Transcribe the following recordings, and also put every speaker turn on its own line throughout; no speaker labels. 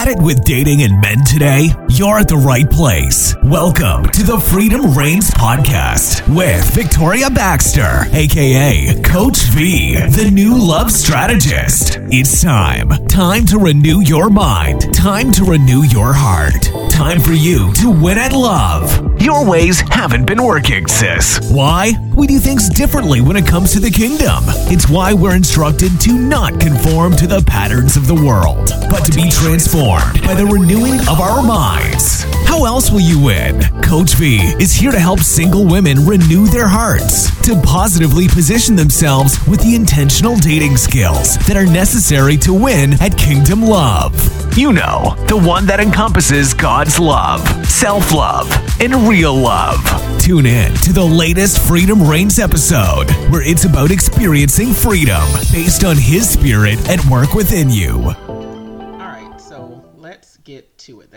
Had it with dating and men today? You're at the right place. Welcome to the Freedom Reigns podcast with Victoria Baxter, aka Coach V, the new love strategist. It's time. Time to renew your mind. Time to renew your heart. Time for you to win at love. Your ways haven't been working, sis. Why? We do things differently when it comes to the kingdom. It's why we're instructed to not conform to the patterns of the world, but to be transformed by the renewing of our minds. How else will you win? Coach V is here to help single women renew their hearts, to positively position themselves with the intentional dating skills that are necessary to win at Kingdom Love. You know, the one that encompasses God's love, self love, and real love. Tune in to the latest Freedom Reigns episode, where it's about experiencing freedom based on His Spirit at work within you.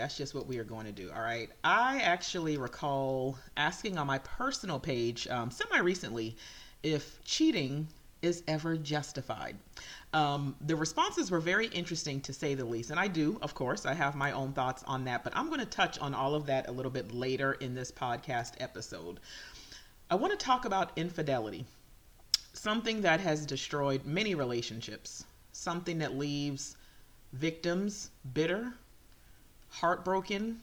That's just what we are going to do. All right. I actually recall asking on my personal page um, semi recently if cheating is ever justified. Um, the responses were very interesting to say the least. And I do, of course, I have my own thoughts on that, but I'm going to touch on all of that a little bit later in this podcast episode. I want to talk about infidelity, something that has destroyed many relationships, something that leaves victims bitter, heartbroken,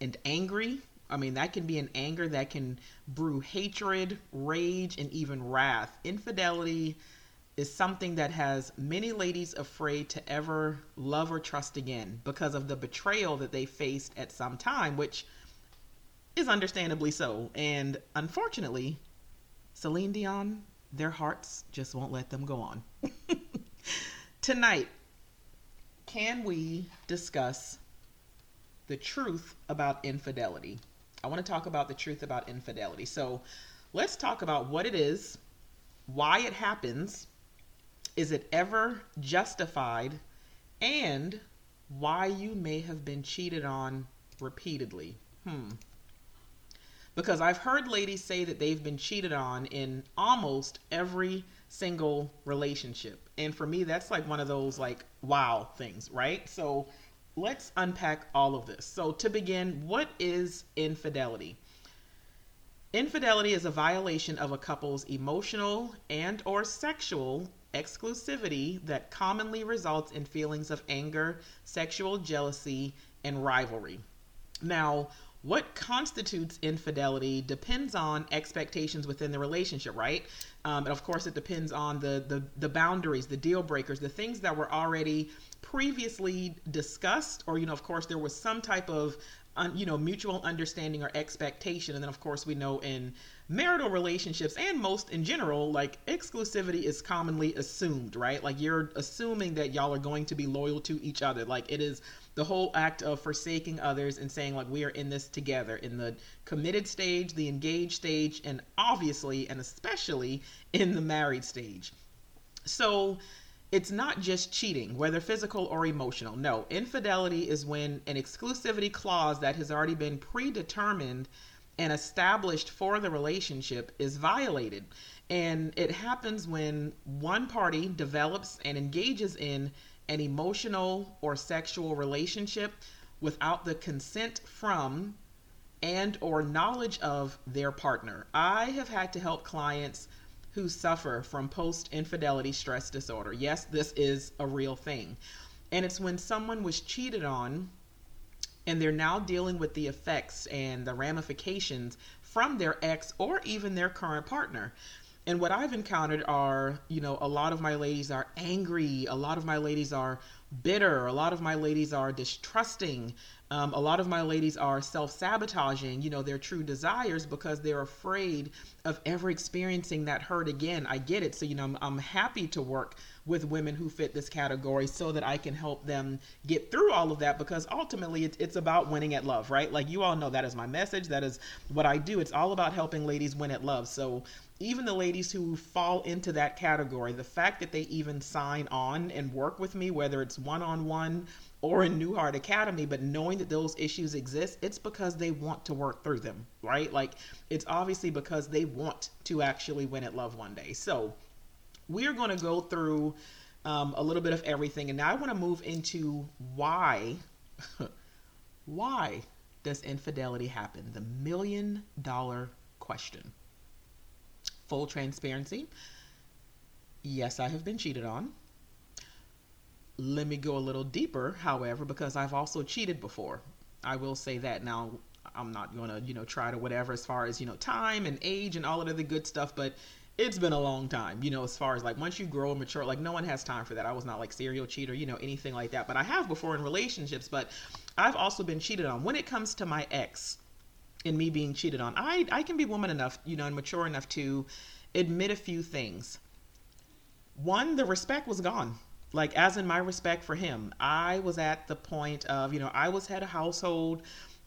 and angry. I mean, that can be an anger that can brew hatred, rage, and even wrath. Infidelity is something that has many ladies afraid to ever love or trust again because of the betrayal that they faced at some time, which is understandably so. And unfortunately, Celine Dion, their hearts just won't let them go on. Tonight, can we discuss the truth about infidelity? I want to talk about the truth about infidelity. So let's talk about what it is, why it happens, is it ever justified, and why you may have been cheated on repeatedly. Hmm. Because I've heard ladies say that they've been cheated on in almost every single relationship. And for me, that's like one of those like wow things, right? So let's unpack all of this. So to begin, what is infidelity? Infidelity is a violation of a couple's emotional and or sexual exclusivity that commonly results in feelings of anger, sexual jealousy, and rivalry. Now, what constitutes infidelity depends on expectations within the relationship, right? Um, and of course, it depends on the, the the boundaries, the deal breakers, the things that were already previously discussed, or you know, of course, there was some type of un, you know mutual understanding or expectation, and then of course we know in marital relationships and most in general, like exclusivity is commonly assumed, right? Like you're assuming that y'all are going to be loyal to each other, like it is the whole act of forsaking others and saying like we are in this together in the committed stage the engaged stage and obviously and especially in the married stage. So it's not just cheating whether physical or emotional no infidelity is when an exclusivity clause that has already been predetermined and established for the relationship is violated and it happens when one party develops and engages in an emotional or sexual relationship without the consent from and or knowledge of their partner. I have had to help clients who suffer from post infidelity stress disorder. Yes, this is a real thing. And it's when someone was cheated on and they're now dealing with the effects and the ramifications from their ex or even their current partner. And what I've encountered are, you know, a lot of my ladies are angry. A lot of my ladies are bitter. A lot of my ladies are distrusting. Um, a lot of my ladies are self sabotaging, you know, their true desires because they're afraid of ever experiencing that hurt again. I get it. So, you know, I'm, I'm happy to work with women who fit this category so that I can help them get through all of that because ultimately it's, it's about winning at love, right? Like you all know that is my message. That is what I do. It's all about helping ladies win at love. So even the ladies who fall into that category, the fact that they even sign on and work with me, whether it's one on one or in New Heart Academy, but knowing that those issues exist, it's because they want to work through them, right? Like it's obviously because they want to actually win at love one day. So we're going to go through um, a little bit of everything. And now I want to move into why Why does infidelity happen? The million dollar question. Full transparency. Yes, I have been cheated on. Let me go a little deeper, however, because I've also cheated before. I will say that. Now, I'm not going to, you know, try to whatever as far as, you know, time and age and all of the good stuff, but it's been a long time, you know, as far as like once you grow and mature, like no one has time for that. I was not like serial cheater, you know, anything like that. But I have before in relationships, but I've also been cheated on. When it comes to my ex and me being cheated on, I I can be woman enough, you know, and mature enough to admit a few things. One, the respect was gone. Like as in my respect for him, I was at the point of, you know, I was head of household,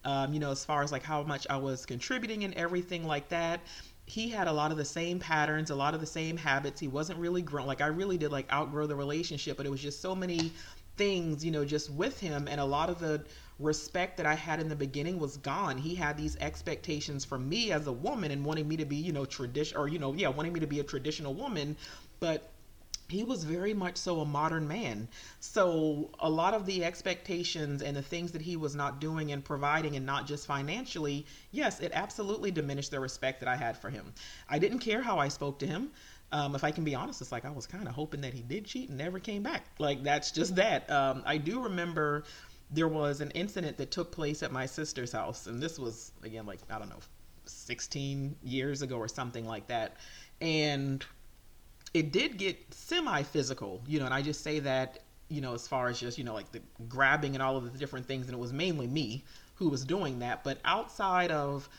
um, you know, as far as like how much I was contributing and everything like that he had a lot of the same patterns, a lot of the same habits. He wasn't really grown. Like I really did like outgrow the relationship, but it was just so many things, you know, just with him and a lot of the respect that I had in the beginning was gone. He had these expectations from me as a woman and wanting me to be, you know, tradition or you know, yeah, wanting me to be a traditional woman, but he was very much so a modern man. So a lot of the expectations and the things that he was not doing and providing and not just financially, yes, it absolutely diminished the respect that I had for him. I didn't care how I spoke to him. Um, if I can be honest, it's like I was kind of hoping that he did cheat and never came back. Like that's just that. Um, I do remember there was an incident that took place at my sister's house, and this was again like I don't know, 16 years ago or something like that, and it did get semi physical, you know, and I just say that, you know, as far as just, you know, like the grabbing and all of the different things, and it was mainly me who was doing that. But outside of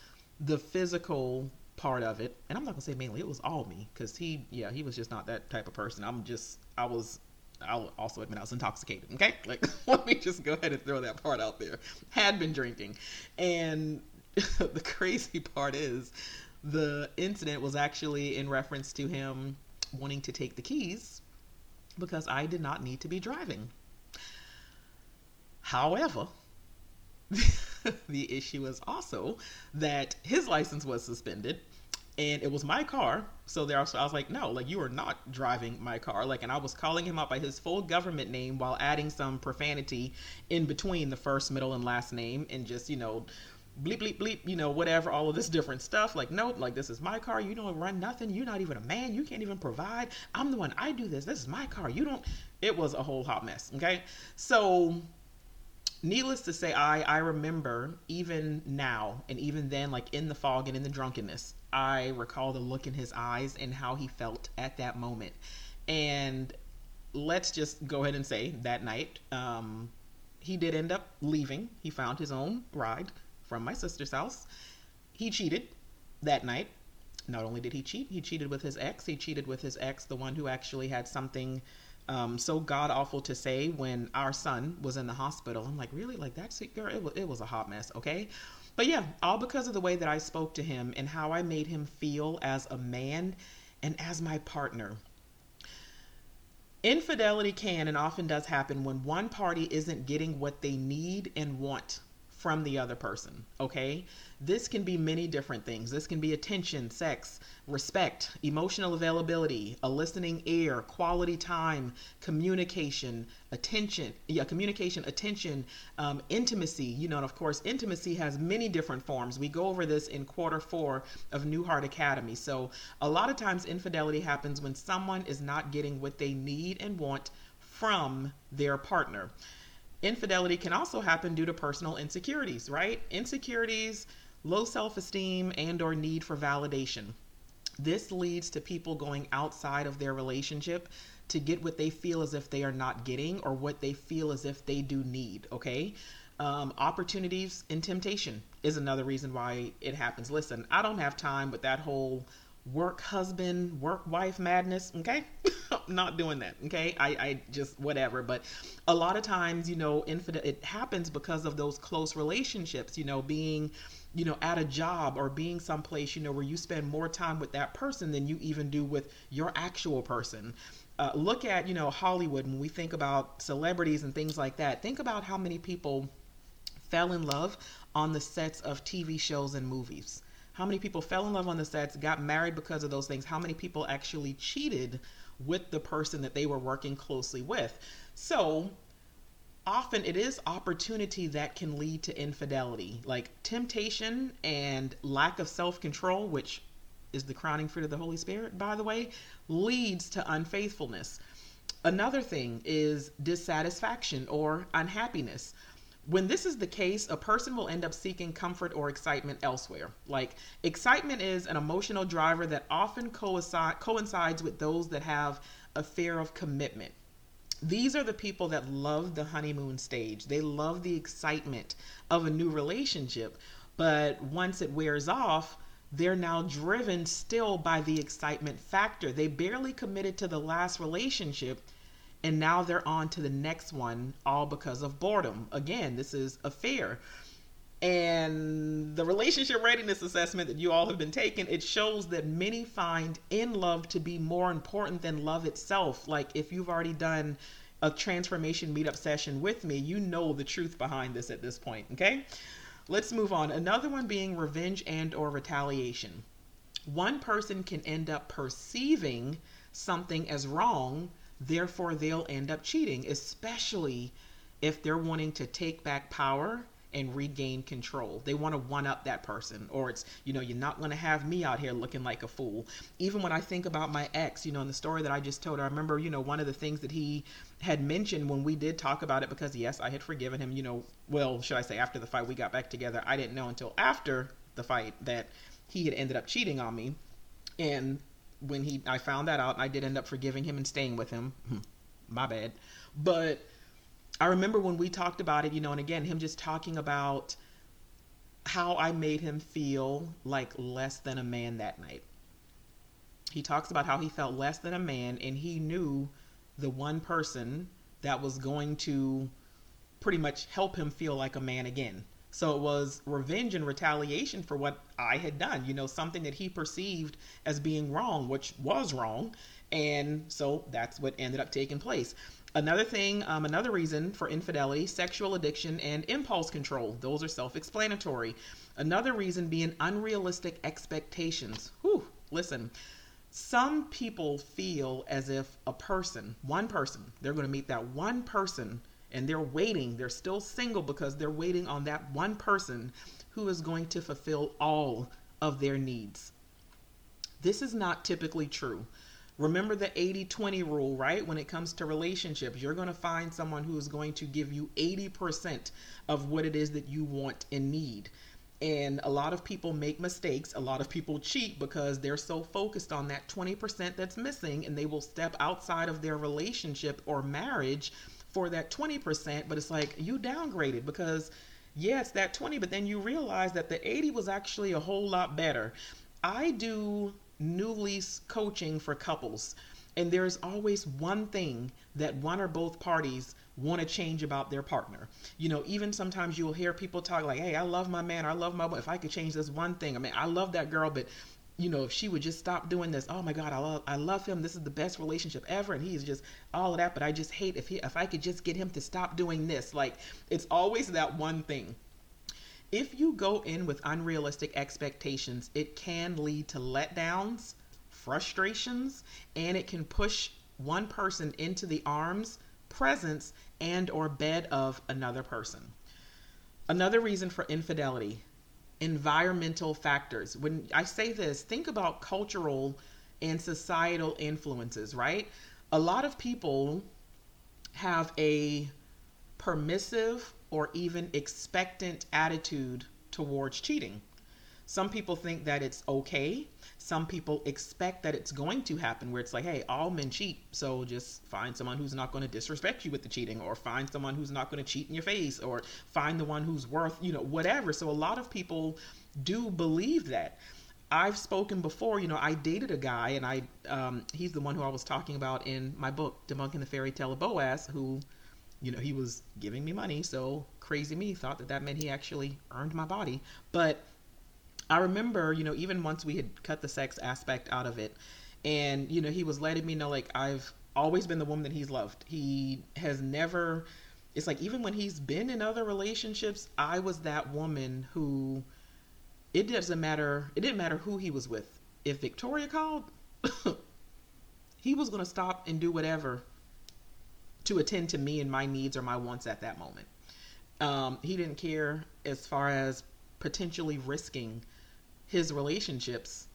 the physical part of it, and I'm not gonna say mainly, it was all me, because he, yeah, he was just not that type of person. I'm just, I was, I'll also admit I was intoxicated. Okay, like let me just go ahead and throw that part out there. Had been drinking, and the crazy part is, the incident was actually in reference to him wanting to take the keys because I did not need to be driving. However, the issue is also that his license was suspended and it was my car. So there, also, I was like, no, like you are not driving my car. Like, and I was calling him out by his full government name while adding some profanity in between the first, middle, and last name, and just you know, bleep bleep bleep you know whatever all of this different stuff. Like no like this is my car. You don't run nothing. You're not even a man. You can't even provide. I'm the one. I do this. This is my car. You don't. It was a whole hot mess okay? So needless to say i i remember even now and even then like in the fog and in the drunkenness i recall the look in his eyes and how he felt at that moment. And let's just go ahead and say that night um he did end up leaving. He found his own ride from my sister's house. He cheated that night. Not only did he cheat, he cheated with his ex. He cheated with his ex, the one who actually had something um, so god awful to say when our son was in the hospital. I'm like, really? Like that's it, girl? It it was a hot mess, okay? But yeah, all because of the way that I spoke to him and how I made him feel as a man and as my partner. Infidelity can and often does happen when one party isn't getting what they need and want from the other person. Okay. This can be many different things. This can be attention, sex, respect, emotional availability, a listening ear, quality time, communication, attention, yeah, communication, attention, um, intimacy. You know, and of course, intimacy has many different forms. We go over this in quarter four of New Heart Academy. So, a lot of times, infidelity happens when someone is not getting what they need and want from their partner. Infidelity can also happen due to personal insecurities, right? Insecurities, low self-esteem and or need for validation. This leads to people going outside of their relationship to get what they feel as if they are not getting or what they feel as if they do need, okay? Um, opportunities and temptation is another reason why it happens. Listen, I don't have time with that whole work husband, work wife madness. Okay. not doing that. Okay. I, I just, whatever. But a lot of times, you know, infidel, it happens because of those close relationships, you know, being, you know, at a job or being someplace, you know, where you spend more time with that person than you even do with your actual person. Uh, look at, you know, Hollywood when we think about celebrities and things like that. Think about how many people fell in love on the sets of TV shows and movies how many people fell in love on the sets, got married because of those things? How many people actually cheated with the person that they were working closely with? So, often it is opportunity that can lead to infidelity, like temptation and lack of self control, which is the crowning fruit of the Holy Spirit, by the way, leads to unfaithfulness. Another thing is dissatisfaction or unhappiness. When this is the case, a person will end up seeking comfort or excitement elsewhere. Like, excitement is an emotional driver that often coincide, coincides with those that have a fear of commitment these are the people that love the honeymoon stage. They love the excitement of a new relationship. But once it wears off, they're now driven still by the excitement factor. They barely committed to the last relationship and now they're on to the next one all because of boredom. Again, this is a fear. And the relationship readiness assessment that you all have been taking, it shows that many find in love to be more important than love itself. Like if you've already done a transformation meetup session with me, you know the truth behind this at this point, okay? Let's move on. Another one being revenge and or retaliation. One person can end up perceiving something as wrong, therefore they'll end up cheating, especially if they're wanting to take back power and regain control. They want to one up that person, or it's, you know, you're not going to have me out here looking like a fool. Even when I think about my ex, you know, in the story that I just told, I remember, you know, one of the things that he had mentioned when we did talk about it, because yes, I had forgiven him, you know, well, should I say, after the fight, we got back together. I didn't know until after the fight that he had ended up cheating on me. And when he, I found that out, I did end up forgiving him and staying with him. Hmm. My bad. But I remember when we talked about it, you know, and again, him just talking about how I made him feel like less than a man that night. He talks about how he felt less than a man and he knew the one person that was going to pretty much help him feel like a man again. So it was revenge and retaliation for what I had done, you know, something that he perceived as being wrong, which was wrong. And so that's what ended up taking place. Another thing, um, another reason for infidelity, sexual addiction, and impulse control. Those are self explanatory. Another reason being unrealistic expectations. Whew, listen, some people feel as if a person, one person, they're going to meet that one person and they're waiting. They're still single because they're waiting on that one person who is going to fulfill all of their needs. This is not typically true. Remember the 80 20 rule, right? When it comes to relationships, you're going to find someone who is going to give you 80% of what it is that you want and need. And a lot of people make mistakes. A lot of people cheat because they're so focused on that 20% that's missing and they will step outside of their relationship or marriage for that 20%. But it's like you downgraded because, yeah, that 20, but then you realize that the 80 was actually a whole lot better. I do new lease coaching for couples. And there's always one thing that one or both parties want to change about their partner. You know, even sometimes you'll hear people talk like, hey, I love my man, I love my wife. If I could change this one thing, I mean, I love that girl, but you know, if she would just stop doing this, oh my God, I love, I love him. This is the best relationship ever, and he's just all of that. But I just hate if he, if I could just get him to stop doing this. Like, it's always that one thing if you go in with unrealistic expectations, it can lead to letdowns, frustrations, and it can push one person into the arms, presence, and or bed of another person. Another reason for infidelity, environmental factors. When I say this, think about cultural and societal influences, right? A lot of people have a permissive or even expectant attitude towards cheating. Some people think that it's okay. Some people expect that it's going to happen, where it's like, hey, all men cheat. So just find someone who's not going to disrespect you with the cheating, or find someone who's not going to cheat in your face, or find the one who's worth, you know, whatever. So a lot of people do believe that. I've spoken before, you know, I dated a guy, and I, um, he's the one who I was talking about in my book, Debunking the Fairy Tale of Boaz, who you know, he was giving me money. So crazy me thought that that meant he actually earned my body. But I remember, you know, even once we had cut the sex aspect out of it, and, you know, he was letting me know, like, I've always been the woman that he's loved. He has never, it's like, even when he's been in other relationships, I was that woman who, it doesn't matter, it didn't matter who he was with. If Victoria called, he was going to stop and do whatever to attend to me and my needs or my wants at that moment. Um, he didn't care as far as potentially risking his relationships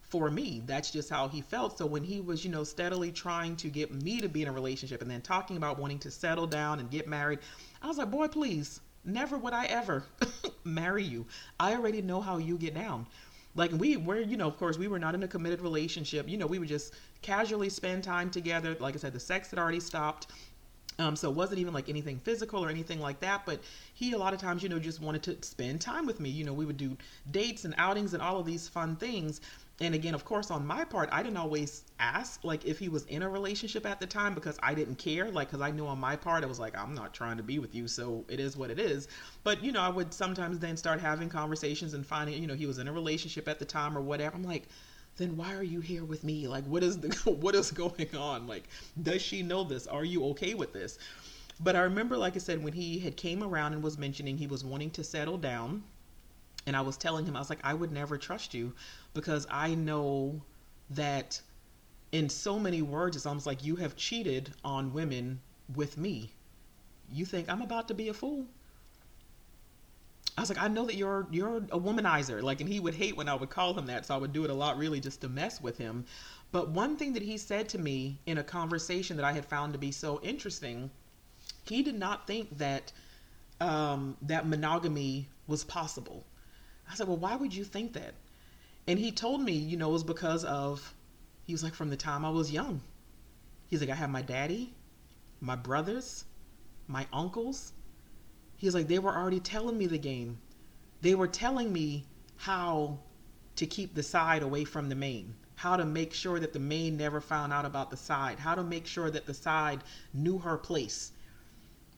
for me. That's just how he felt. So when he was, you know, steadily trying to get me to be in a relationship and then talking about wanting to settle down and get married, I was like, boy, please, never would I ever marry you. I already know how you get down. Like we were, you know, of course, we were not in a committed relationship. You know, we would just casually spend time together. Like I said, the sex had already stopped. Um, so it wasn't even like anything physical or anything like that. But he, a lot of times, you know, just wanted to spend time with me. You know, we would do dates and outings and all of these fun things. And again, of course, on my part, I didn't always ask like if he was in a relationship at the time because I didn't care. Like, because I knew on my part, I was like, I'm not trying to be with you, so it is what it is. But you know, I would sometimes then start having conversations and finding, you know, he was in a relationship at the time or whatever. I'm like, then why are you here with me? Like, what is the what is going on? Like, does she know this? Are you okay with this? But I remember, like I said, when he had came around and was mentioning he was wanting to settle down, and I was telling him, I was like, I would never trust you because I know that in so many words, it's almost like you have cheated on women with me. You think I'm about to be a fool? I was like, I know that you're you're a womanizer. Like, and he would hate when I would call him that, so I would do it a lot, really, just to mess with him. But one thing that he said to me in a conversation that I had found to be so interesting, he did not think that um, that monogamy was possible. I said, well, why would you think that? And he told me, you know, it was because of, he was like, from the time I was young. He's like, I have my daddy, my brothers, my uncles. He's like, they were already telling me the game. They were telling me how to keep the side away from the main, how to make sure that the main never found out about the side, how to make sure that the side knew her place.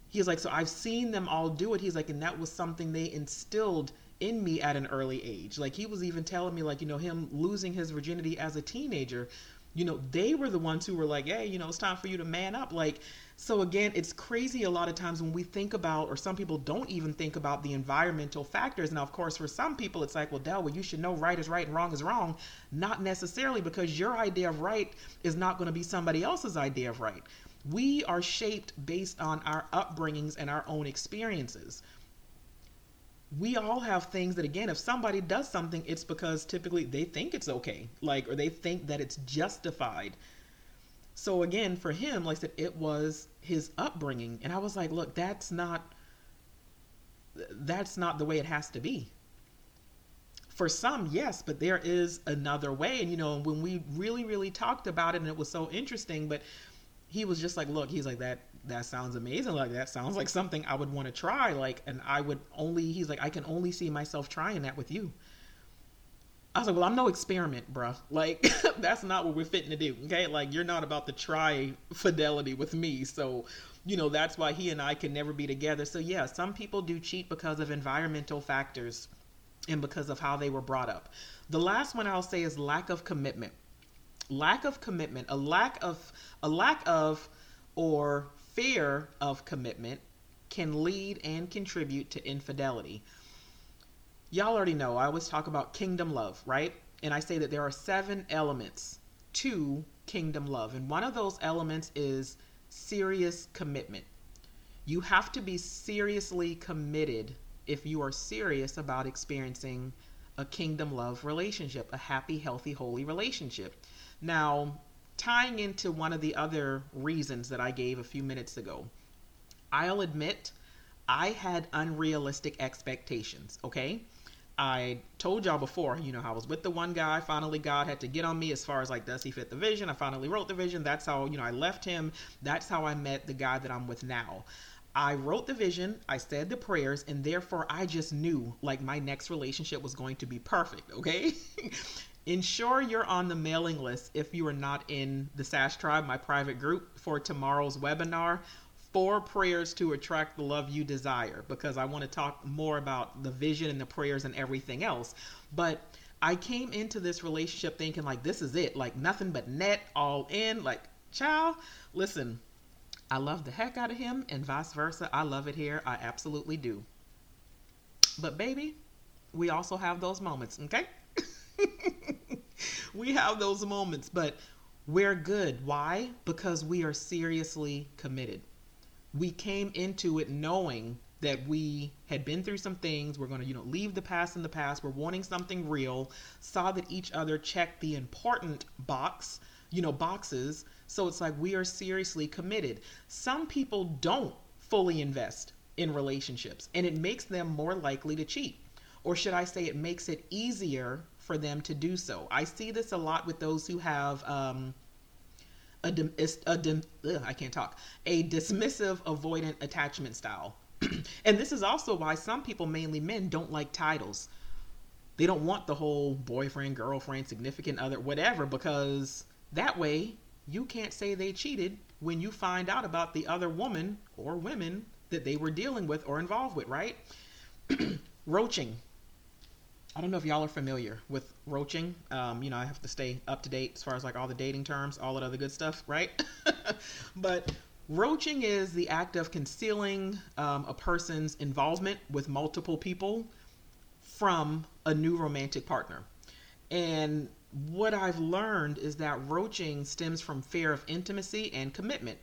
He's like, so I've seen them all do it. He's like, and that was something they instilled in me at an early age. Like he was even telling me, like, you know, him losing his virginity as a teenager, you know, they were the ones who were like, hey, you know, it's time for you to man up. Like, so again, it's crazy a lot of times when we think about, or some people don't even think about the environmental factors. Now, of course, for some people, it's like, well, Del, well, you should know right is right and wrong is wrong. Not necessarily because your idea of right is not going to be somebody else's idea of right. We are shaped based on our upbringings and our own experiences we all have things that again if somebody does something it's because typically they think it's okay like or they think that it's justified. So again for him like i said it was his upbringing and i was like look that's not that's not the way it has to be. For some yes but there is another way and you know when we really really talked about it and it was so interesting but he was just like look he's like that that sounds amazing. Like that sounds like something I would want to try. Like, and I would only, he's like, I can only see myself trying that with you. I was like, well, I'm no experiment, bruh. Like, that's not what we're fitting to do. Okay. Like, you're not about to try fidelity with me. So, you know, that's why he and I can never be together. So, yeah, some people do cheat because of environmental factors and because of how they were brought up. The last one I'll say is lack of commitment. Lack of commitment, a lack of, a lack of, or fear of commitment can lead and contribute to infidelity. Y'all already know, I always talk about kingdom love, right? And I say that there are seven elements to kingdom love. And one of those elements is serious commitment. You have to be seriously committed if you are serious about experiencing a kingdom love relationship, a happy, healthy, holy relationship. Now, tying into one of the other reasons that I gave a few minutes ago, I'll admit I had unrealistic expectations, okay? I told y'all before, you know, I was with the one guy. Finally, God had to get on me as far as like, does he fit the vision? I finally wrote the vision. That's how, you know, I left him. That's how I met the guy that I'm with now. I wrote the vision, I said the prayers, and therefore I just knew like my next relationship was going to be perfect, okay? Ensure you're on the mailing list if you are not in the SASH Tribe, my private group, for tomorrow's webinar. Four prayers to attract the love you desire, because I want to talk more about the vision and the prayers and everything else. But I came into this relationship thinking, like, this is it, like, nothing but net, all in. Like, child, listen, I love the heck out of him, and vice versa. I love it here. I absolutely do. But, baby, we also have those moments, okay? we have those moments, but We're good. Why? Because we are seriously committed. We came into it knowing that we had been through some things. We're going to, you know, leave the past in the past. We're wanting something real. Saw that each other checked the important box, you know, boxes. So it's like we are seriously committed. Some people don't fully invest in relationships and it makes them more likely to cheat. Or should I say, it makes it easier for them to do so. I see this a lot with those who have um, a, a, ugh, I can't talk, a dismissive avoidant attachment style. and this is also why some people, mainly men, don't like titles. They don't want the whole boyfriend, girlfriend, significant other, whatever, because that way you can't say they cheated when you find out about the other woman or women that they were dealing with or involved with, right? Roaching. I don't know if y'all are familiar with roaching. Um, you know, I have to stay up to date as far as like all the dating terms, all that other good stuff, right? but roaching is the act of concealing um, a person's involvement with multiple people from a new romantic partner. And what I've learned is that roaching stems from fear of intimacy and commitment.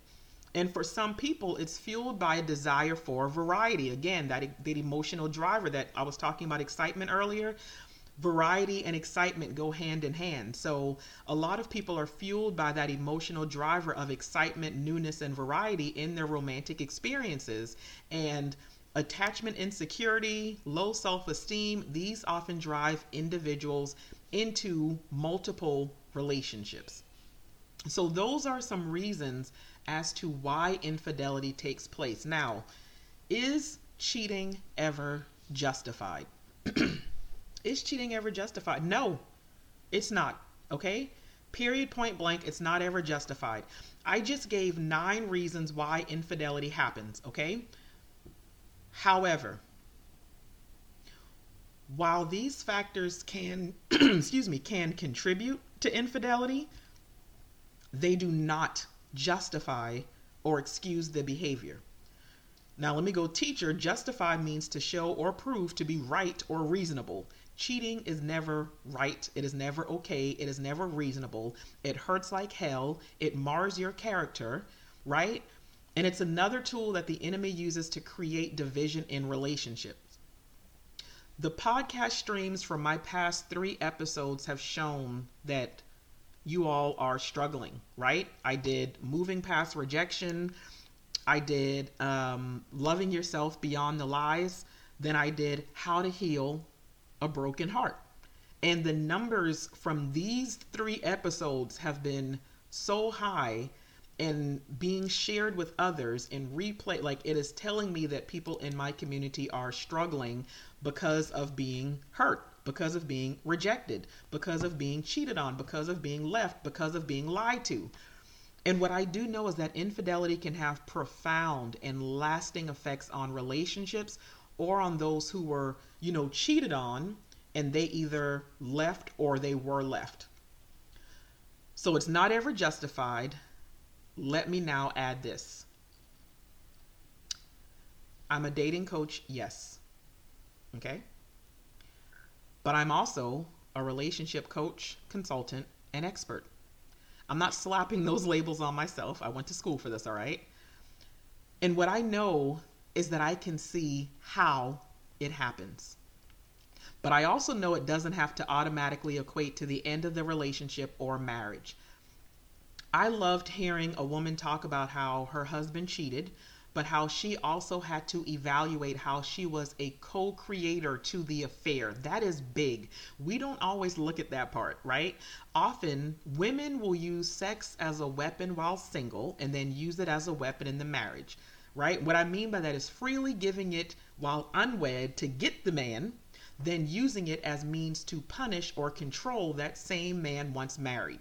And for some people, it's fueled by a desire for variety. Again, that, that emotional driver that I was talking about excitement earlier. Variety and excitement go hand in hand. So, a lot of people are fueled by that emotional driver of excitement, newness, and variety in their romantic experiences. And attachment insecurity, low self esteem, these often drive individuals into multiple relationships. So, those are some reasons as to why infidelity takes place. Now, is cheating ever justified? is cheating ever justified? No, it's not. Okay? Period, point blank, it's not ever justified. I just gave nine reasons why infidelity happens. Okay? However, while these factors can excuse me can contribute to infidelity they do not justify or excuse the behavior. Now let me go teacher justify means to show or prove to be right or reasonable. Cheating is never right. It is never okay. It is never reasonable. It hurts like hell. It mars your character right? And it's another tool that the enemy uses to create division in relationships. The podcast streams from my past three episodes have shown that you all are struggling, right? I did moving past rejection. I did um, loving yourself beyond the lies. Then I did how to heal a broken heart. And the numbers from these three episodes have been so high and being shared with others and replay like it is telling me that people in my community are struggling because of being hurt because of being rejected because of being cheated on because of being left because of being lied to and what I do know is that infidelity can have profound and lasting effects on relationships or on those who were, you know, cheated on and they either left or they were left. So it's not ever justified let me now add this. I'm a dating coach, yes. Okay? But I'm also a relationship coach, consultant, and expert. I'm not slapping those labels on myself. I went to school for this, all right? And what I know is that I can see how it happens. But I also know it doesn't have to automatically equate to the end of the relationship or marriage. I loved hearing a woman talk about how her husband cheated, but how she also had to evaluate how she was a co creator to the affair. That is big. We don't always look at that part, right? Often, women will use sex as a weapon while single and then use it as a weapon in the marriage, right? What I mean by that is freely giving it while unwed to get the man, then using it as means to punish or control that same man once married.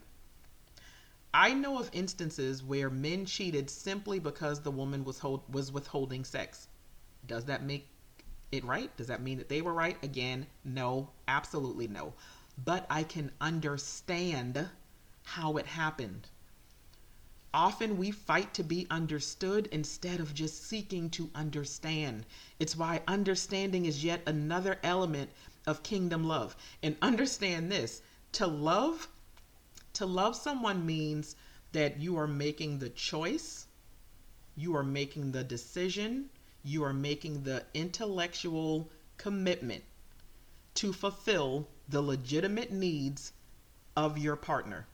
I know of instances where men cheated simply because the woman was hold, was withholding sex. Does that make it right? Does that mean that they were right? Again, no, absolutely no. But I can understand how it happened. Often we fight to be understood instead of just seeking to understand. It's why understanding is yet another element of kingdom love. And understand this to love To love someone means that you are making the choice, you are making the decision, you are making the intellectual commitment to fulfill the legitimate needs of your partner.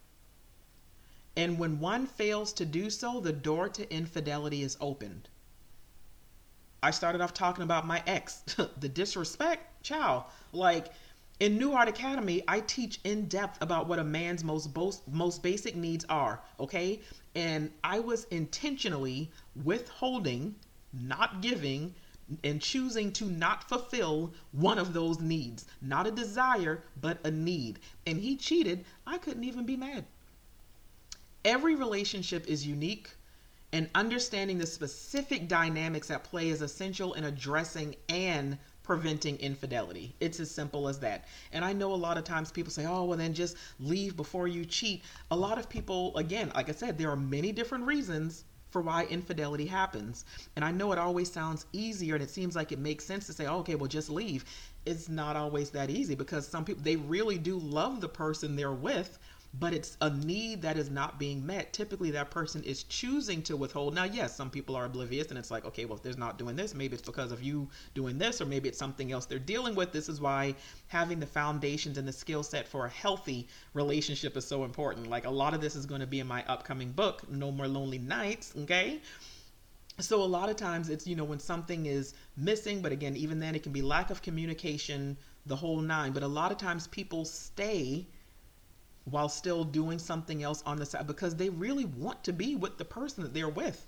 And when one fails to do so, the door to infidelity is opened. I started off talking about my ex, the disrespect, child. Like in New Heart Academy, I teach in depth about what a man's most most, most basic needs are, okay? And I was intentionally withholding, not giving, and choosing to not fulfill one of those needs. Not a desire, but a need. And he cheated. I couldn't even be mad. Every relationship is unique, and understanding the specific dynamics at play is essential in addressing and preventing infidelity. It's as simple as that. And I know a lot of times people say, oh, well, then just leave before you cheat. A lot of people, again, like I said, there are many different reasons for why infidelity happens. And I know it always sounds easier and it seems like it makes sense to say, oh, okay, well, just leave. It's not always that easy because some people, they really do love the person they're with but it's a need that is not being met. Typically, that person is choosing to withhold. Now, yes, some people are oblivious, and it's like, okay, well, if they're not doing this, maybe it's because of you doing this, or maybe it's something else they're dealing with. This is why having the foundations and the skill set for a healthy relationship is so important. Like, a lot of this is going to be in my upcoming book, No More Lonely Nights, okay? So, a lot of times it's, you know, when something is missing, but again, even then, it can be lack of communication, the whole nine. But a lot of times people stay while still doing something else on the side because they really want to be with the person that they're with.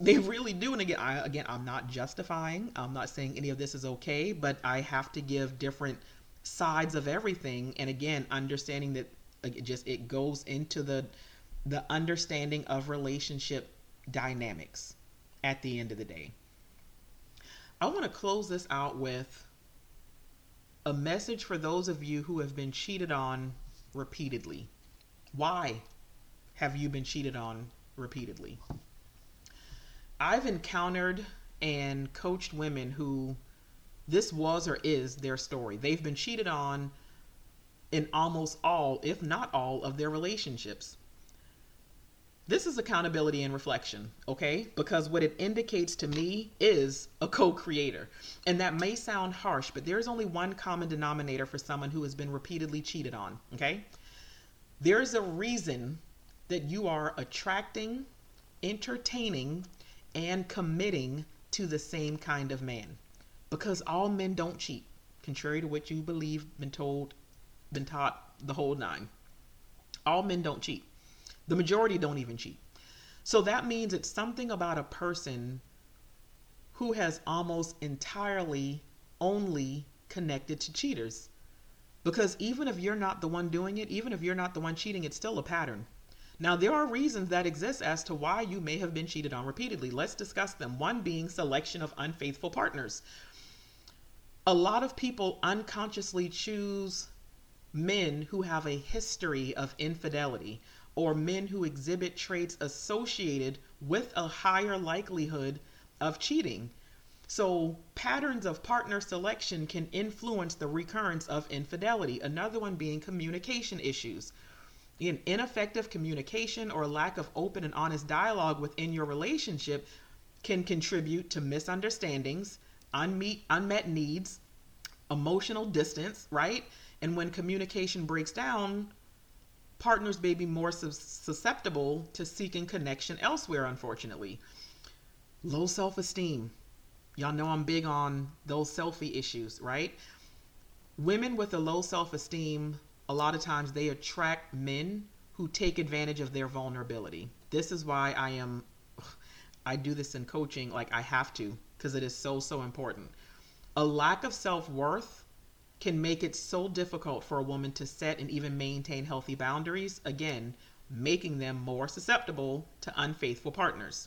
They really do. And again, I, again, I'm not justifying. I'm not saying any of this is okay, but I have to give different sides of everything. And again, understanding that it just it goes into the the understanding of relationship dynamics at the end of the day. I want to close this out with a message for those of you who have been cheated on repeatedly? Why have you been cheated on repeatedly? I've encountered and coached women who this was or is their story. They've been cheated on in almost all, if not all, of their relationships. This is accountability and reflection, okay? Because what it indicates to me is a co creator. And that may sound harsh, but there's only one common denominator for someone who has been repeatedly cheated on, okay? There's a reason that you are attracting, entertaining, and committing to the same kind of man. Because all men don't cheat, contrary to what you believe, been told, been taught the whole nine. All men don't cheat. The majority don't even cheat. So that means it's something about a person who has almost entirely only connected to cheaters. Because even if you're not the one doing it, even if you're not the one cheating, it's still a pattern. Now, there are reasons that exist as to why you may have been cheated on repeatedly. Let's discuss them. One being selection of unfaithful partners. A lot of people unconsciously choose men who have a history of infidelity or men who exhibit traits associated with a higher likelihood of cheating. So, patterns of partner selection can influence the recurrence of infidelity. Another one being communication issues. In ineffective communication or lack of open and honest dialogue within your relationship can contribute to misunderstandings, unmet, unmet needs, emotional distance, right? And when communication breaks down, partners may be more susceptible to seeking connection elsewhere, unfortunately. Low self esteem. Y'all know I'm big on those selfie issues, right? Women with a low self esteem, a lot of times they attract men who take advantage of their vulnerability. This is why I am, I do this in coaching, like I have to, because it is so, so important. A lack of self worth can make it so difficult for a woman to set and even maintain healthy boundaries, again, making them more susceptible to unfaithful partners.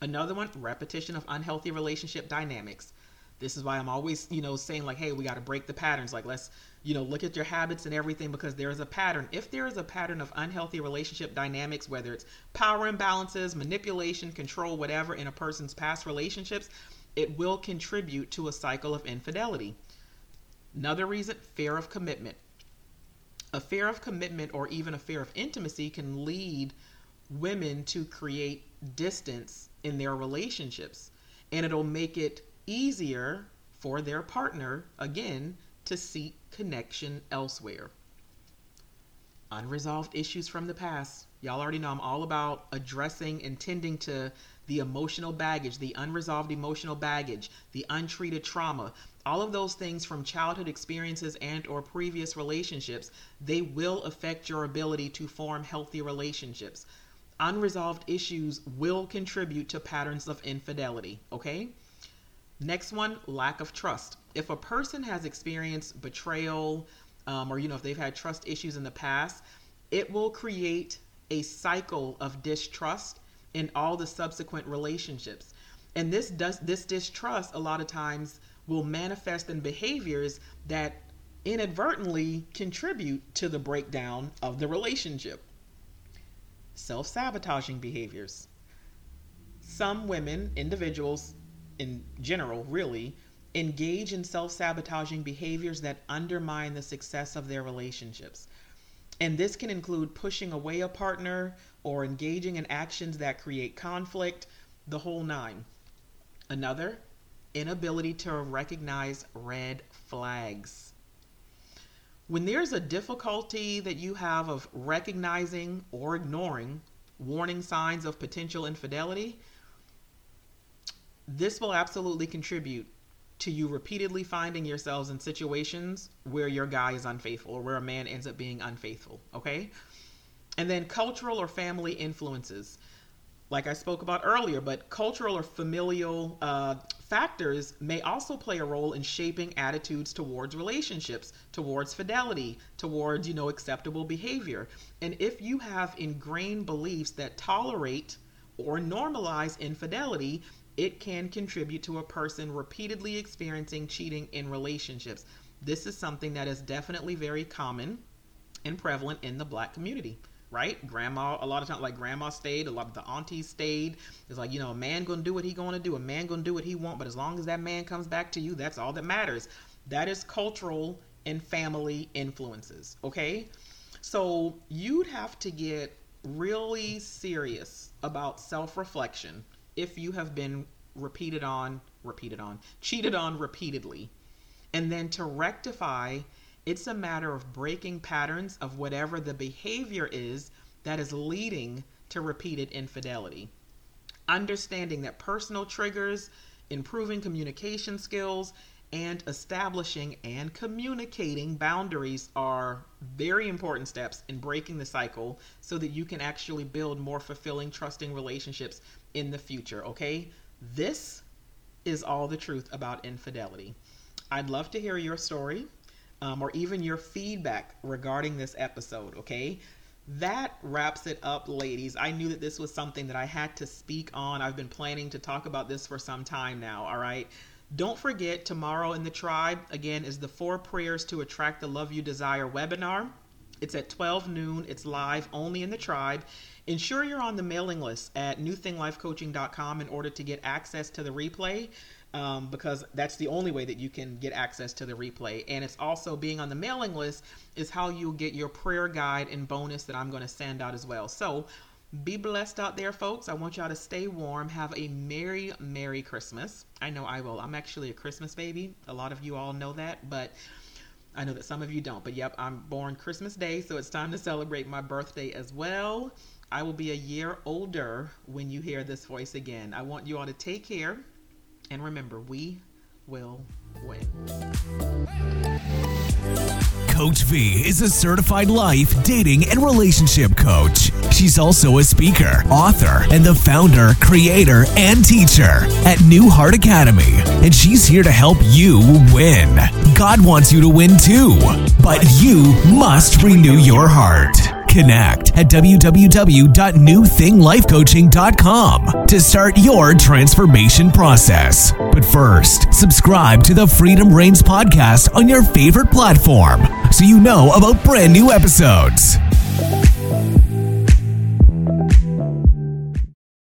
Another one, repetition of unhealthy relationship dynamics. This is why I'm always, you know, saying like, hey, we got to break the patterns. Like, let's, you know, look at your habits and everything because there is a pattern. If there is a pattern of unhealthy relationship dynamics, whether it's power imbalances, manipulation, control, whatever in a person's past relationships, it will contribute to a cycle of infidelity. Another reason, fear of commitment. A fear of commitment or even a fear of intimacy can lead women to create distance in their relationships. And it'll make it easier for their partner, again, to seek connection elsewhere. Unresolved issues from the past. Y'all already know I'm all about addressing and tending to the emotional baggage, the unresolved emotional baggage, the untreated trauma, all of those things from childhood experiences and or previous relationships, they will affect your ability to form healthy relationships. Unresolved issues will contribute to patterns of infidelity, okay? Next one, lack of trust. If a person has experienced betrayal, um, or you know, if they've had trust issues in the past, it will create a cycle of distrust in all the subsequent relationships. And this does this distrust a lot of times will manifest in behaviors that inadvertently contribute to the breakdown of the relationship. Self sabotaging behaviors. Some women, individuals in general, really, engage in self sabotaging behaviors that undermine the success of their relationships. And this can include pushing away a partner or engaging in actions that create conflict, the whole nine. Another, inability to recognize red flags. When there's a difficulty that you have of recognizing or ignoring warning signs of potential infidelity, this will absolutely contribute to you repeatedly finding yourselves in situations where your guy is unfaithful or where a man ends up being unfaithful, okay? And then cultural or family influences like I spoke about earlier, but cultural or familial uh, factors may also play a role in shaping attitudes towards relationships, towards fidelity, towards, you know, acceptable behavior. And if you have ingrained beliefs that tolerate or normalize infidelity, it can contribute to a person repeatedly experiencing cheating in relationships. This is something that is definitely very common and prevalent in the black community right? Grandma, a lot of times, like grandma stayed, a lot of the aunties stayed. It's like, you know, a man gonna do what he gonna do, a man gonna do what he want, but as long as that man comes back to you, that's all that matters. That is cultural and family influences, okay? So you'd have to get really serious about self reflection if you have been repeated on, repeated on, cheated on repeatedly. And then to rectify it's a matter of breaking patterns of whatever the behavior is that is leading to repeated infidelity. Understanding that personal triggers, improving communication skills, and establishing and communicating boundaries are very important steps in breaking the cycle so that you can actually build more fulfilling, trusting relationships in the future. Okay? This is all the truth about infidelity. I'd love to hear your story um, or even your feedback regarding this episode, okay? That wraps it up, ladies. I knew that this was something that I had to speak on. I've been planning to talk about this for some time now, all right? Don't forget, tomorrow in the tribe, again, is the four prayers to attract the love you desire webinar. It's at 12 noon. It's live only in the tribe. Ensure you're on the mailing list at newthinglifecoaching.com in order to get access to the replay um, because that's the only way that you can get access to the replay. And it's also being on the mailing list is how you get your prayer guide and bonus that I'm going to send out as well. So be blessed out there, folks. I want y'all to stay warm. Have a Merry, Merry Christmas. I know I will. I'm actually a Christmas baby. A lot of you all know that, but. I know that some of you don't, but yep, I'm born Christmas Day, so it's time to celebrate my birthday as well. I will be a year older when you hear this voice again. I want you all to take care and remember, we will win.
Coach V is a certified life, dating, and relationship coach. She's also a speaker, author, and the founder, creator, and teacher at New Heart Academy. And she's here to help you win. God wants you to win too, but you must renew your heart. Connect at www.newthinglifecoaching.com to start your transformation process. But first, subscribe to the Freedom Reigns podcast on your favorite platform so you know about brand new episodes.